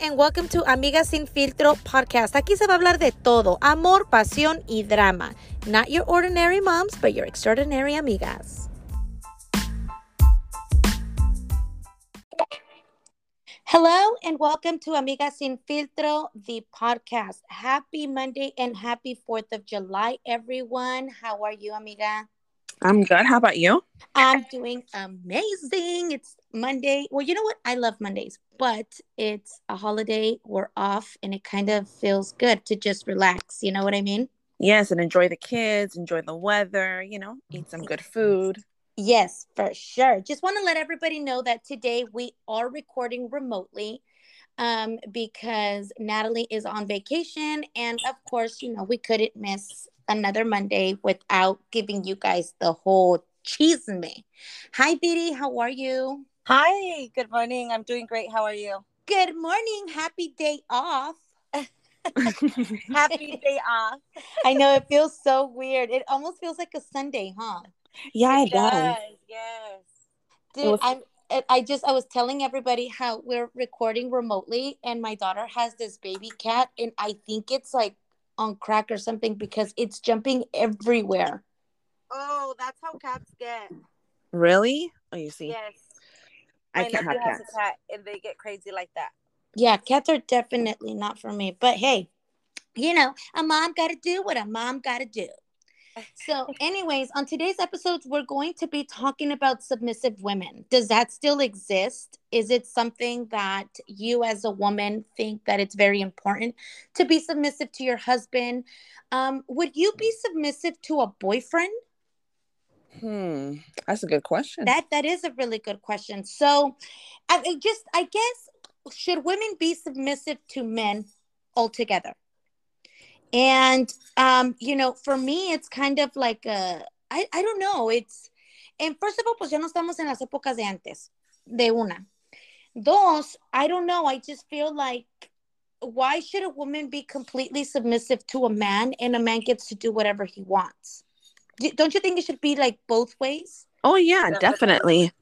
and welcome to Amigas Sin Filtro podcast. Aquí se va a hablar de todo: amor, pasión y drama. Not your ordinary moms, but your extraordinary amigas. Hello and welcome to Amigas Sin Filtro, the podcast. Happy Monday and happy 4th of July, everyone. How are you, amiga? I'm good. How about you? I'm doing amazing. It's Monday. Well, you know what? I love Mondays, but it's a holiday. We're off, and it kind of feels good to just relax. You know what I mean? Yes, and enjoy the kids, enjoy the weather, you know, eat some good food. Yes, for sure. Just want to let everybody know that today we are recording remotely um, because Natalie is on vacation. And of course, you know, we couldn't miss another Monday without giving you guys the whole chisme. Hi, Biddy. How are you? Hi. Good morning. I'm doing great. How are you? Good morning. Happy day off. Happy day off. I know it feels so weird. It almost feels like a Sunday, huh? Yeah, it, it does. does. Yes. Dude, was- I'm I just I was telling everybody how we're recording remotely and my daughter has this baby cat and I think it's like on crack or something because it's jumping everywhere. Oh, that's how cats get. Really? Oh, you see, Yes. I My can't have nephew has cats. a cat and they get crazy like that. Yeah, cats are definitely not for me. But hey, you know, a mom got to do what a mom got to do. So, anyways, on today's episodes, we're going to be talking about submissive women. Does that still exist? Is it something that you, as a woman, think that it's very important to be submissive to your husband? Um, would you be submissive to a boyfriend? Hmm, that's a good question. That that is a really good question. So, I I just I guess should women be submissive to men altogether? And um, you know, for me, it's kind of like a I I don't know. It's and first of all, pues ya no estamos en las épocas de antes. De una. Dos, I don't know. I just feel like why should a woman be completely submissive to a man and a man gets to do whatever he wants? Do- Don't you think it should be like both ways? oh yeah, Definitely.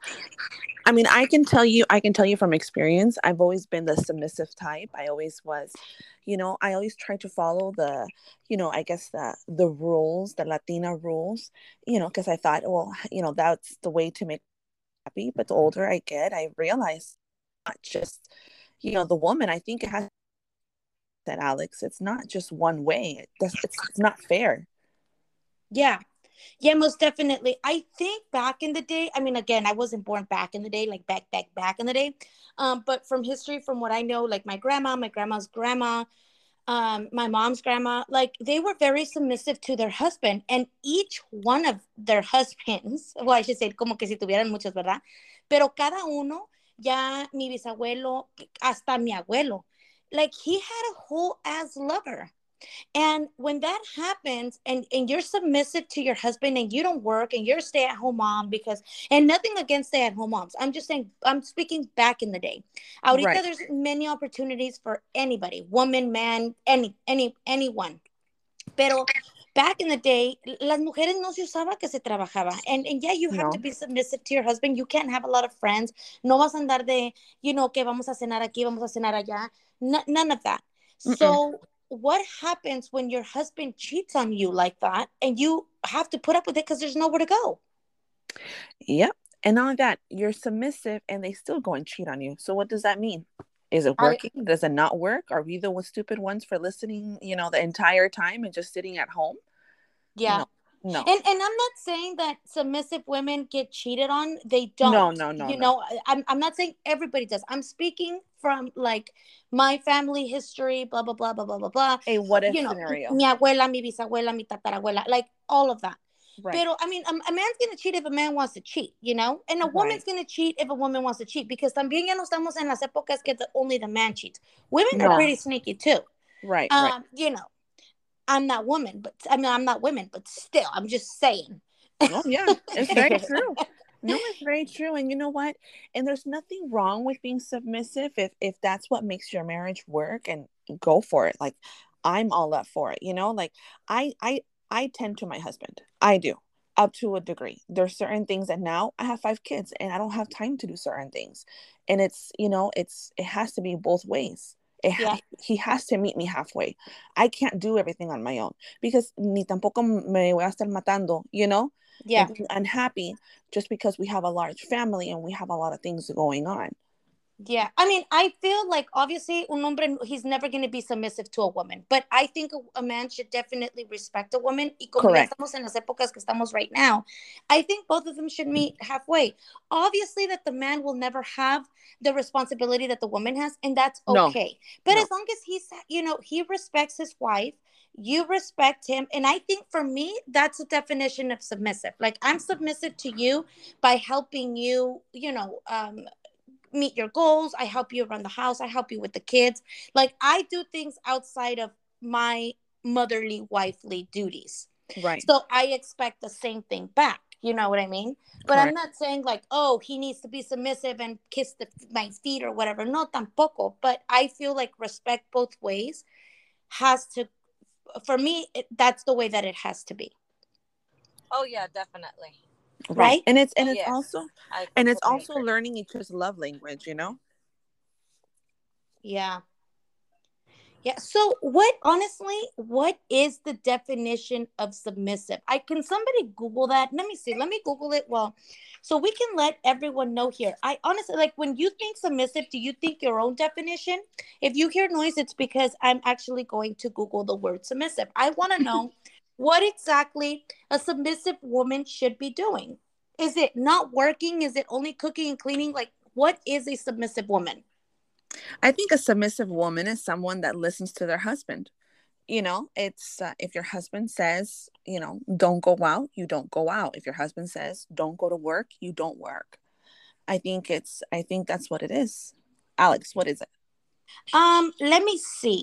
I mean, I can tell you, I can tell you from experience. I've always been the submissive type. I always was, you know. I always try to follow the, you know, I guess the the rules, the Latina rules, you know, because I thought, well, you know, that's the way to make happy. But the mm-hmm. older I get, I realize not just, you know, the woman. I think it has that Alex. It's not just one way. It does, it's, it's not fair. Yeah. Yeah, most definitely. I think back in the day, I mean, again, I wasn't born back in the day, like back, back, back in the day. Um, but from history, from what I know, like my grandma, my grandma's grandma, um, my mom's grandma, like they were very submissive to their husband. And each one of their husbands, well, I should say, como que si tuvieran muchos, ¿verdad? Pero cada uno, ya mi bisabuelo, hasta mi abuelo, like he had a whole ass lover. And when that happens and, and you're submissive to your husband and you don't work and you're a stay at home mom because, and nothing against stay at home moms. I'm just saying, I'm speaking back in the day. Ahorita Right. there's many opportunities for anybody, woman, man, any, any, anyone. Pero back in the day, las mujeres no se usaba que se trabajaba. And, and yeah, you have No. to be submissive to your husband. You can't have a lot of friends. No vas a andar de, you know, que vamos a cenar aquí, vamos a cenar allá. N- none of that. Mm-mm. So what happens when your husband cheats on you like that and you have to put up with it because there's nowhere to go? Yep. And not only that, you're submissive and they still go and cheat on you. So what does that mean? Is it working? Does it not work? Are we the stupid ones for listening, you know, the entire time and just sitting at home? Yeah. No. And and I'm not saying that submissive women get cheated on. They don't. No, no, no, You no. know, I'm I'm not saying everybody does. I'm speaking from like my family history, blah blah blah blah blah blah blah. A what if you know, scenario. mi abuela, mi bisabuela, mi tatarabuela, like all of that. Right. Pero I mean, a, a man's gonna cheat if a man wants to cheat, you know, and a woman's gonna cheat if a woman wants to cheat because también ya no estamos en las épocas que the, only the man cheats. Women are pretty sneaky too. right. Um, right. you know, I'm not woman, but I mean, I'm not women, but still, I'm just saying. Oh yeah. It's very true. No, it's very true. And you know what? And there's nothing wrong with being submissive if if that's what makes your marriage work and go for it. Like I'm all up for it. You know, like I I I tend to my husband. I do. Up to a degree. There's certain things that now I have five kids and I don't have time to do certain things. And it's, you know, it's it has to be both ways. It ha- Yeah. he has to meet me halfway. I can't do everything on my own because ni tampoco me voy a estar matando, you know, Yeah. unhappy just because we have a large family and we have a lot of things going on. Yeah, I mean, I feel like obviously un hombre he's never going to be submissive to a woman, but I think a, a man should definitely respect a woman. Y como Correct. estamos en las épocas que estamos right now, I think both of them should meet halfway. Obviously, that the man will never have the responsibility that the woman has, and that's okay. No. But No. as long as he's, you know, he respects his wife, you respect him, and I think for me, that's a definition of submissive. Like I'm submissive to you by helping you, you know, um, meet your goals. I help you around the house. I help you with the kids. Like I do things outside of my motherly, wifely duties. Right. So I expect the same thing back. You know what I mean? But I'm not saying like, oh, he needs to be submissive and kiss the, my feet or whatever. No, tampoco. But I feel like respect both ways has to, for me, it, that's the way that it has to be. Oh yeah, definitely. Right? And it's and it's Yes. also and it's also agree. learning each other's love language, you know? Yeah. Yeah. So what honestly, what is the definition of submissive? I can somebody Google that. Let me see. Let me Google it. Well, so we can let everyone know here. I honestly like when you think submissive, do you think your own definition? If you hear noise, it's because I'm actually going to Google the word submissive. I want to know what exactly a submissive woman should be doing. Is it not working? Is it only cooking and cleaning? Like, what is a submissive woman? I think a submissive woman is someone that listens to their husband. You know, it's uh, if your husband says, you know, don't go out, you don't go out. If your husband says, don't go to work, you don't work. I think it's, I think that's what it is. Alex, what is it? Um, let me see.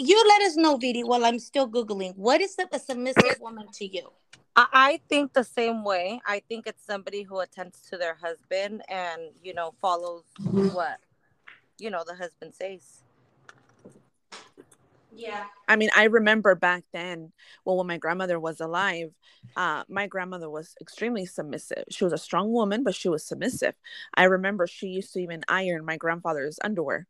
You let us know, Vidi, while I'm still Googling. What is a submissive woman to you? I, I think the same way. I think it's somebody who attends to their husband and you know follows what you know the husband says. Yeah. I mean, I remember back then, well, when my grandmother was alive, uh, my grandmother was extremely submissive. She was a strong woman, but she was submissive. I remember she used to even iron my grandfather's underwear.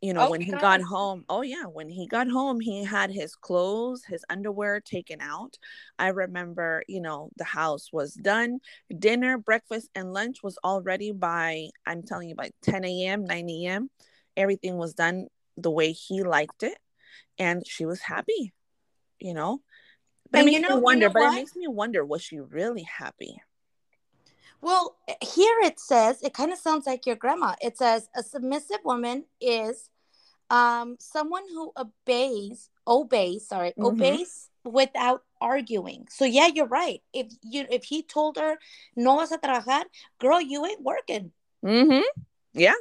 You know, oh when he got home, oh, yeah, when he got home, he had his clothes, his underwear taken out. I remember, you know, the house was done. Dinner, breakfast, and lunch was all ready by, I'm telling you, by 10 a.m., 9 a.m. Everything was done the way he liked it and she was happy you know but And it you makes know- me you wonder know but it makes me wonder was she really happy Well, here it says, it kind of sounds like your grandma. It says a submissive woman is um someone who obeys, obeys, sorry, Mhm. obeys without arguing. So yeah, you're right. If you if he told her no vas a trabajar, girl, you ain't working. mm-hmm. yeah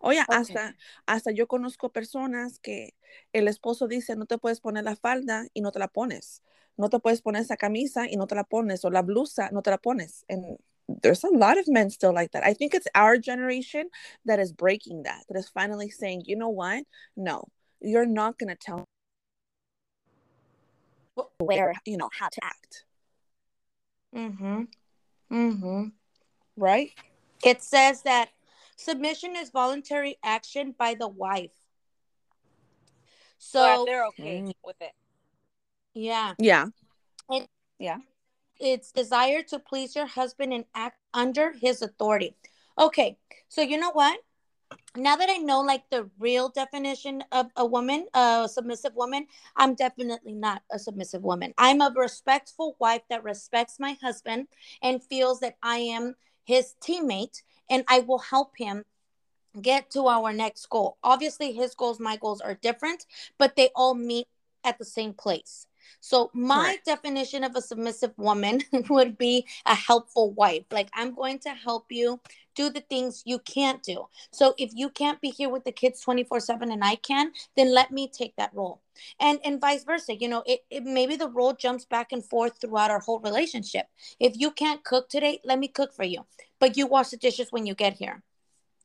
oh yeah Okay. hasta hasta yo conozco personas que el esposo dice no te puedes poner la falda y no te la pones no te puedes poner esa camisa y no te la pones o la blusa no te la pones and there's a lot of men still like that i think it's our generation that is breaking that that is finally saying you know what no you're not going to tell where you know how to act Mm-hmm. Mm-hmm. right It says that submission is voluntary action by the wife. So, if So they're okay Mm. with it. Yeah. Yeah, yeah it's desire to please your husband and act under his authority. Okay, so you know what? Now that I know like the real definition of a woman, a submissive woman, I'm definitely not a submissive woman. I'm a respectful wife that respects my husband and feels that I am his teammate and I will help him get to our next goal. Obviously, his goals, my goals are different, but they all meet at the same place. So, my Correct. definition of a submissive woman would be a helpful wife. Like, I'm going to help you do the things you can't do. So, if you can't be here with the kids 24 7 and I can, then let me take that role. And, and vice versa. You know, it, it maybe the role jumps back and forth throughout our whole relationship. If you can't cook today, let me cook for you, but you wash the dishes when you get here.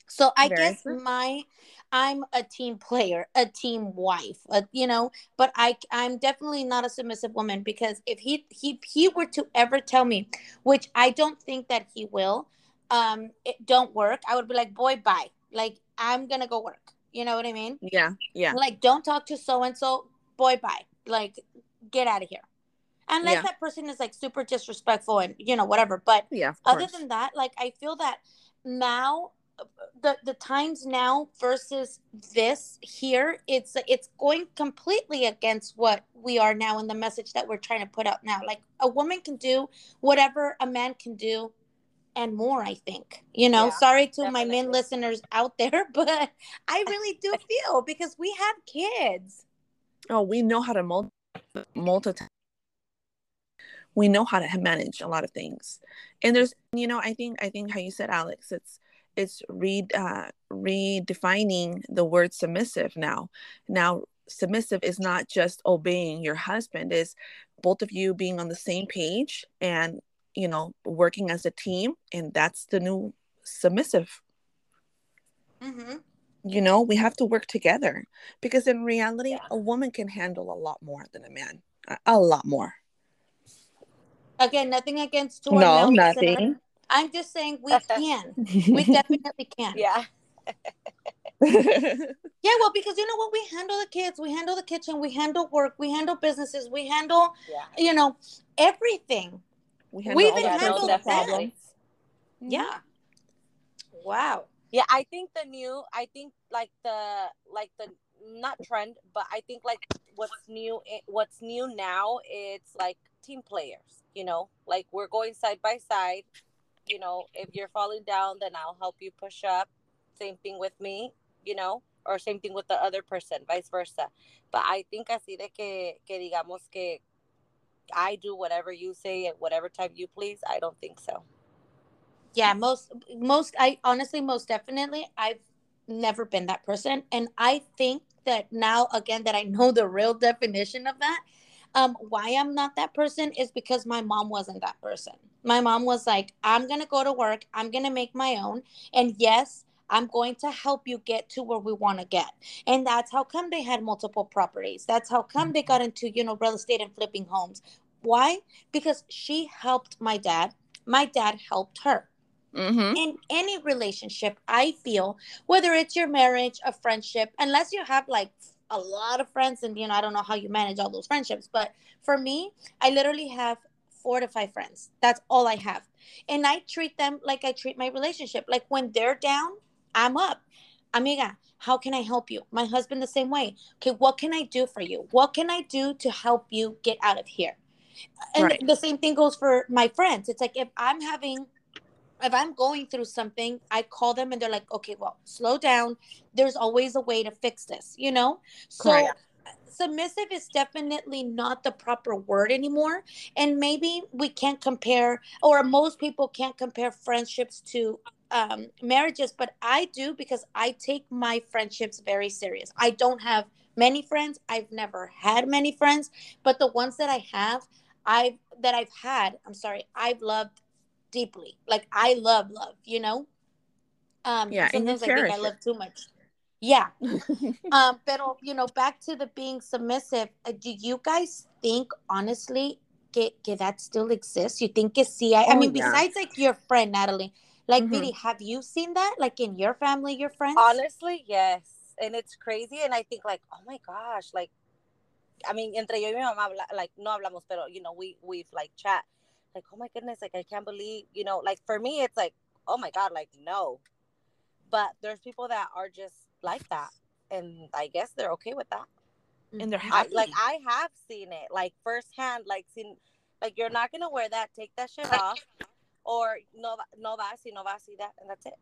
So I Very guess true. my I'm a team player, a team wife, uh, you know, but I I'm definitely not a submissive woman because if he he he were to ever tell me, which I don't think that he will, um, it don't work. I would be like, boy, bye. Like I'm gonna go work. You know what I mean? Yeah, yeah. Like, don't talk to so and so. Boy, bye. Like, get out of here. Unless Yeah. that person is like super disrespectful and you know whatever. But Yeah, other course. than that, like I feel that now the the times now versus this here, it's it's going completely against what we are now and the message that we're trying to put out now. Like a woman can do whatever a man can do and more, I think. You know, Yeah, sorry to my men listeners out there, but I really do feel because we have kids. oh, we know how to multi multitask. We know how to manage a lot of things, and there's, you know, I think, I think how you said, Alex, it's, it's re, uh, redefining the word submissive now. Now, submissive is not just obeying your husband; is both of you being on the same page and you know working as a team, and that's the new submissive. Mm-hmm. you know we have to work together because in reality Yeah. a woman can handle a lot more than a man a, a lot more Again, nothing against our no nothing I'm just saying we can. We definitely can. Yeah. Yeah, well, because you know what? We handle the kids, we handle the kitchen, we handle work, we handle businesses, we handle, Yeah. you know, everything. we We handle all even the Yeah, handle that. problems Yeah. Wow. Yeah, I think the new, I think like the like the not trend, but I think like what's new, eh, what's new now, it's like team players. You know, like we're going side by side. You know, if you're falling down, then I'll help you push up. Same thing with me. You know, or same thing with the other person, vice versa. But I think así de que que digamos que I do whatever you say at whatever time you please. I don't think so. Yeah, most most I honestly most definitely I've never been that person and I think that now again that I know the real definition of that um why I'm not that person is because my mom wasn't that person. My mom was like I'm going to go to work, I'm going to make my own and yes, I'm going to help you get to where we want to get. And that's how come they had multiple properties. That's how come they got into, you know, real estate and flipping homes. Why? Because she helped my dad. My dad helped her mm-hmm. in any relationship, I feel, whether it's your marriage, a friendship, unless you have like a lot of friends, and you know, I don't know how you manage all those friendships, but for me, I literally have four to five friends. That's all I have. And I treat them like I treat my relationship. Like when they're down, I'm up. Amiga, how can I help you? My husband, the same way. Okay, what can I do for you? What can I do to help you get out of here? And Right. the same thing goes for my friends. It's like if I'm having if I'm going through something, I call them and they're like, okay, well, slow down. There's always a way to fix this, you know? So Correct. submissive is definitely not the proper word anymore. And maybe we can't compare, or most people can't compare friendships to um, marriages, but I do because I take my friendships very serious. I don't have many friends. I've never had many friends, but the ones that I have, I've that I've had, I'm sorry, I've loved deeply. Like I love love, you know. Um, Yeah, sometimes I think I love too much. Yeah. um, pero you know, back to the being submissive. Uh, do you guys think honestly que, que that still exists? You think que sí? I, I Oh, mean, yeah. besides like your friend Natalie, like. Vidi, have you seen that? Like in your family, your friends? Honestly, yes. And it's crazy. And I think like, oh my gosh, like, I mean, entre yo y mi mamá, like, no hablamos, pero, you know, we, we've like chat. Like, oh my goodness, like, I can't believe, you know, like for me, it's like, oh my God, like, no. But there's people that are just like that. And I guess they're okay with that. Mm-hmm. and they're I, happy. like, I have seen it, like, firsthand, like, seen, like, you're not going to wear that, take that shit off. Or no, va- no vas y no vas y that, and that's it.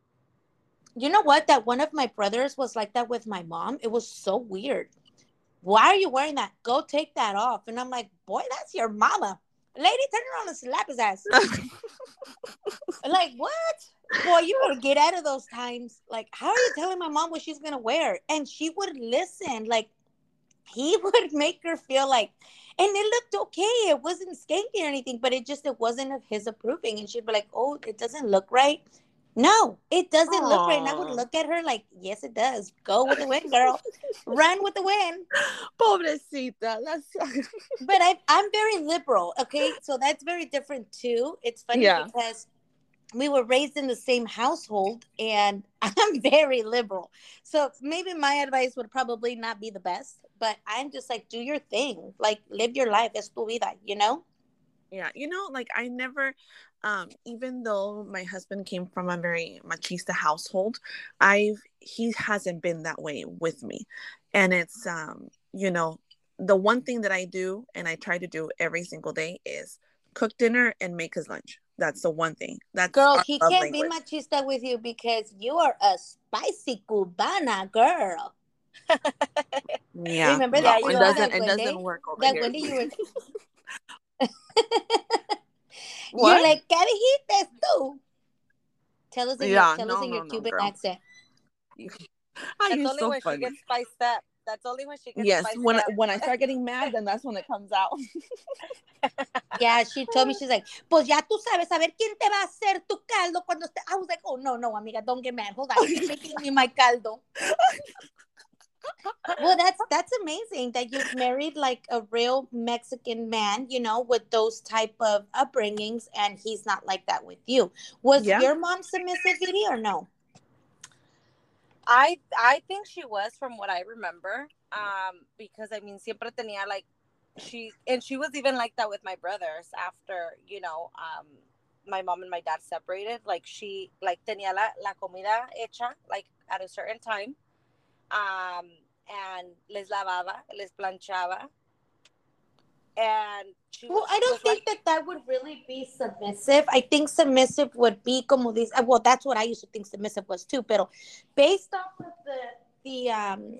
You know what? That one of my brothers was like that with my mom. It was so weird. Why are you wearing that? Go take that off. And I'm like, boy, that's your mama. Lady, turn around and slap his ass. like, what? Boy, you better get out of those times. Like, how are you telling my mom what she's gonna wear? And she would listen. Like, he would make her feel like, and it looked okay. It wasn't skanky or anything, but it just it wasn't of his approving. And she'd be like, "Oh, it doesn't look right." No, it doesn't look right. And I would look at her like, "Yes, it does. Go with the wind, girl. Run with the wind." Pobrecita. That's But I, I'm very liberal. Okay, so that's very different too. It's funny Yeah. because we were raised in the same household and I'm very liberal. So maybe my advice would probably not be the best, but I'm just like, do your thing, like live your life. Es tu vida, you know? Yeah. You know, like I never, um, even though my husband came from a very machista household, I've, he hasn't been that way with me. And it's, um, you know, the one thing that I do and I try to do every single day is cook dinner and make his lunch. That's the one thing. That's girl. He can't language. be machista with you because you are a spicy cubana girl. yeah, remember that? It doesn't. It doesn't work over that here. Wendy, you were. what? You're like, ¿qué dijiste tú? Tell us in yeah, your, tell no, us in your no, Cuban no, accent. That's only so when funny. she gets spiced up. That's only when she gets yes. When I, when I start getting mad, then that's when it comes out. yeah, she told me she's like, pues ya tú sabes, a ver quién te va a hacer tu caldo cuando esté. I was like, oh no, no, amiga, don't get mad. Hold on, you're making me my caldo. Well, that's that's amazing that you've married like a real Mexican man, you know, with those type of upbringings, and he's not like that with you. Was yeah. your mom submissive, Edie, or no? I I think she was from what I remember. Um, because I mean siempre tenía like she and she was even like that with my brothers after, you know, um my mom and my dad separated. Like she like tenía la, la comida hecha like at a certain time. Um and les lavaba, les planchaba. And well i don't think like, that that would really be submissive. I think submissive would be como this well that's what i used to think submissive was too but based off of the the um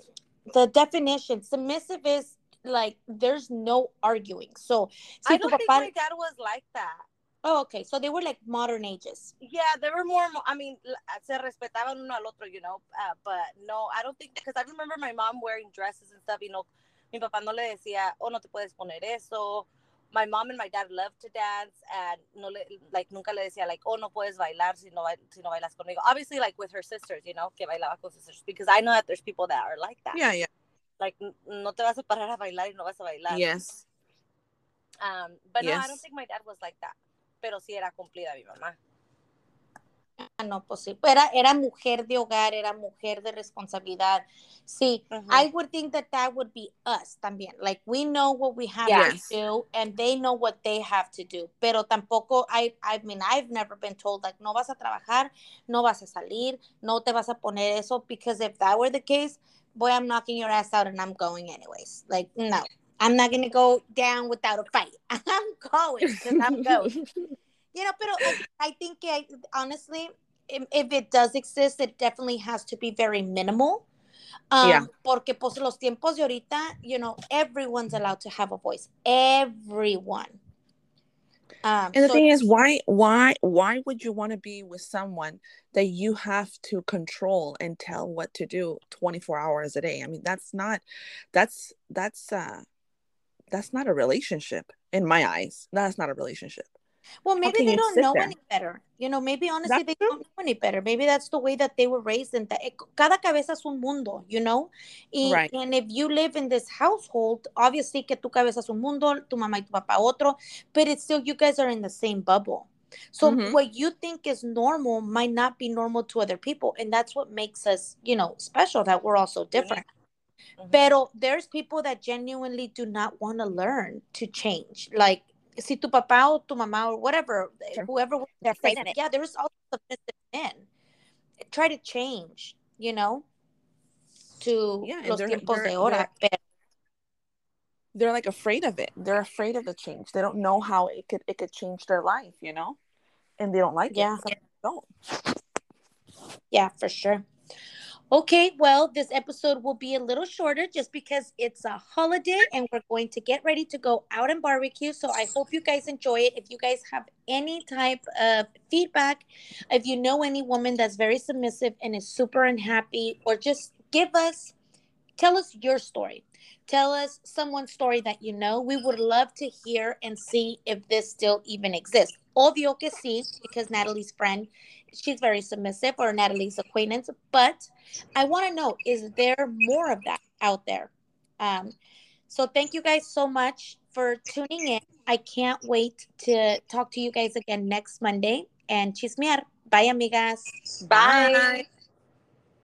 the definition submissive is like there's no arguing. So si i don't think my dad was like that Oh, okay. So they were like modern ages. Yeah, they were more. I mean, se respetaban uno al otro, you know. Uh, but no, I don't think because I remember my mom wearing dresses and stuff. You know, mi papá no le decía, oh, no te puedes poner eso. My mom and my dad loved to dance and no le, like, nunca le decía, like, oh, no puedes bailar si no, si no bailas conmigo. Obviously, like, with her sisters, you know, que bailaba con sus sisters. Because I know that there's people that are like that. Yeah, yeah. Like, no te vas a parar a bailar y no vas a bailar. Yes. Um, but yes. no, I don't think my dad was like that. Pero sí era cumplida mi mamá. Ah, no, pues sí, era, era mujer de hogar, era mujer de responsabilidad. Sí, uh -huh. I would think that that would be us también. Like, we know what we have yes. to do and they know what they have to do. Pero tampoco, I, I mean, I've never been told, like, no vas a trabajar, no vas a salir, no te vas a poner eso, because if that were the case, boy, I'm knocking your ass out and I'm going anyways. Like, no, I'm not going to go down without a fight. I'm going because I'm going. you know, but I, think I, honestly, if, if, it does exist, it definitely has to be very minimal. Um, yeah. Porque pues los tiempos de ahorita, you know, everyone's allowed to have a voice. Everyone. Um, and the so thing is, why, why, why would you want to be with someone that you have to control and tell what to do 24 hours a day? I mean, that's not, that's, that's, uh, that's not a relationship in my eyes. That's not a relationship. Well, maybe they don't know there? any better. You know, maybe honestly that's they true. don't know any better. Maybe that's the way that they were raised. And that cada cabeza es un mundo, you know. Y, right. And if you live in this household, obviously que tu cabeza es un mundo, tu mamá y tu papá otro, but it's still you guys are in the same bubble. So mm-hmm. what you think is normal might not be normal to other people, and that's what makes us, you know, special. That we're all so different. Mm-hmm. Pero there's people that genuinely do not want to learn to change. Like si tu papá o tu mamá or whatever, sure. whoever they're afraid like, yeah, there's all submissive men. Try to change, you know, to yeah, los tiempos de ahora. They're, they're like afraid of it. They're afraid of the change. They don't know how it could it could change their life, you know, and they don't like yeah. it. So don't. Yeah, for sure. Okay, well, this episode will be a little shorter just because it's a holiday and we're going to get ready to go out and barbecue. So I hope you guys enjoy it. If you guys have any type of feedback, if you know any woman that's very submissive and is super unhappy, or just give us, tell us your story. Tell us someone's story that you know. We would love to hear and see if this still even exists. Obvio que sí, because Natalie's friend she's very submissive or Natalie's acquaintance, but I want to know is there more of that out there? Um, so thank you guys so much for tuning in. I can't wait to talk to you guys again next Monday. and chismear. Bye, amigas. Bye. Bye.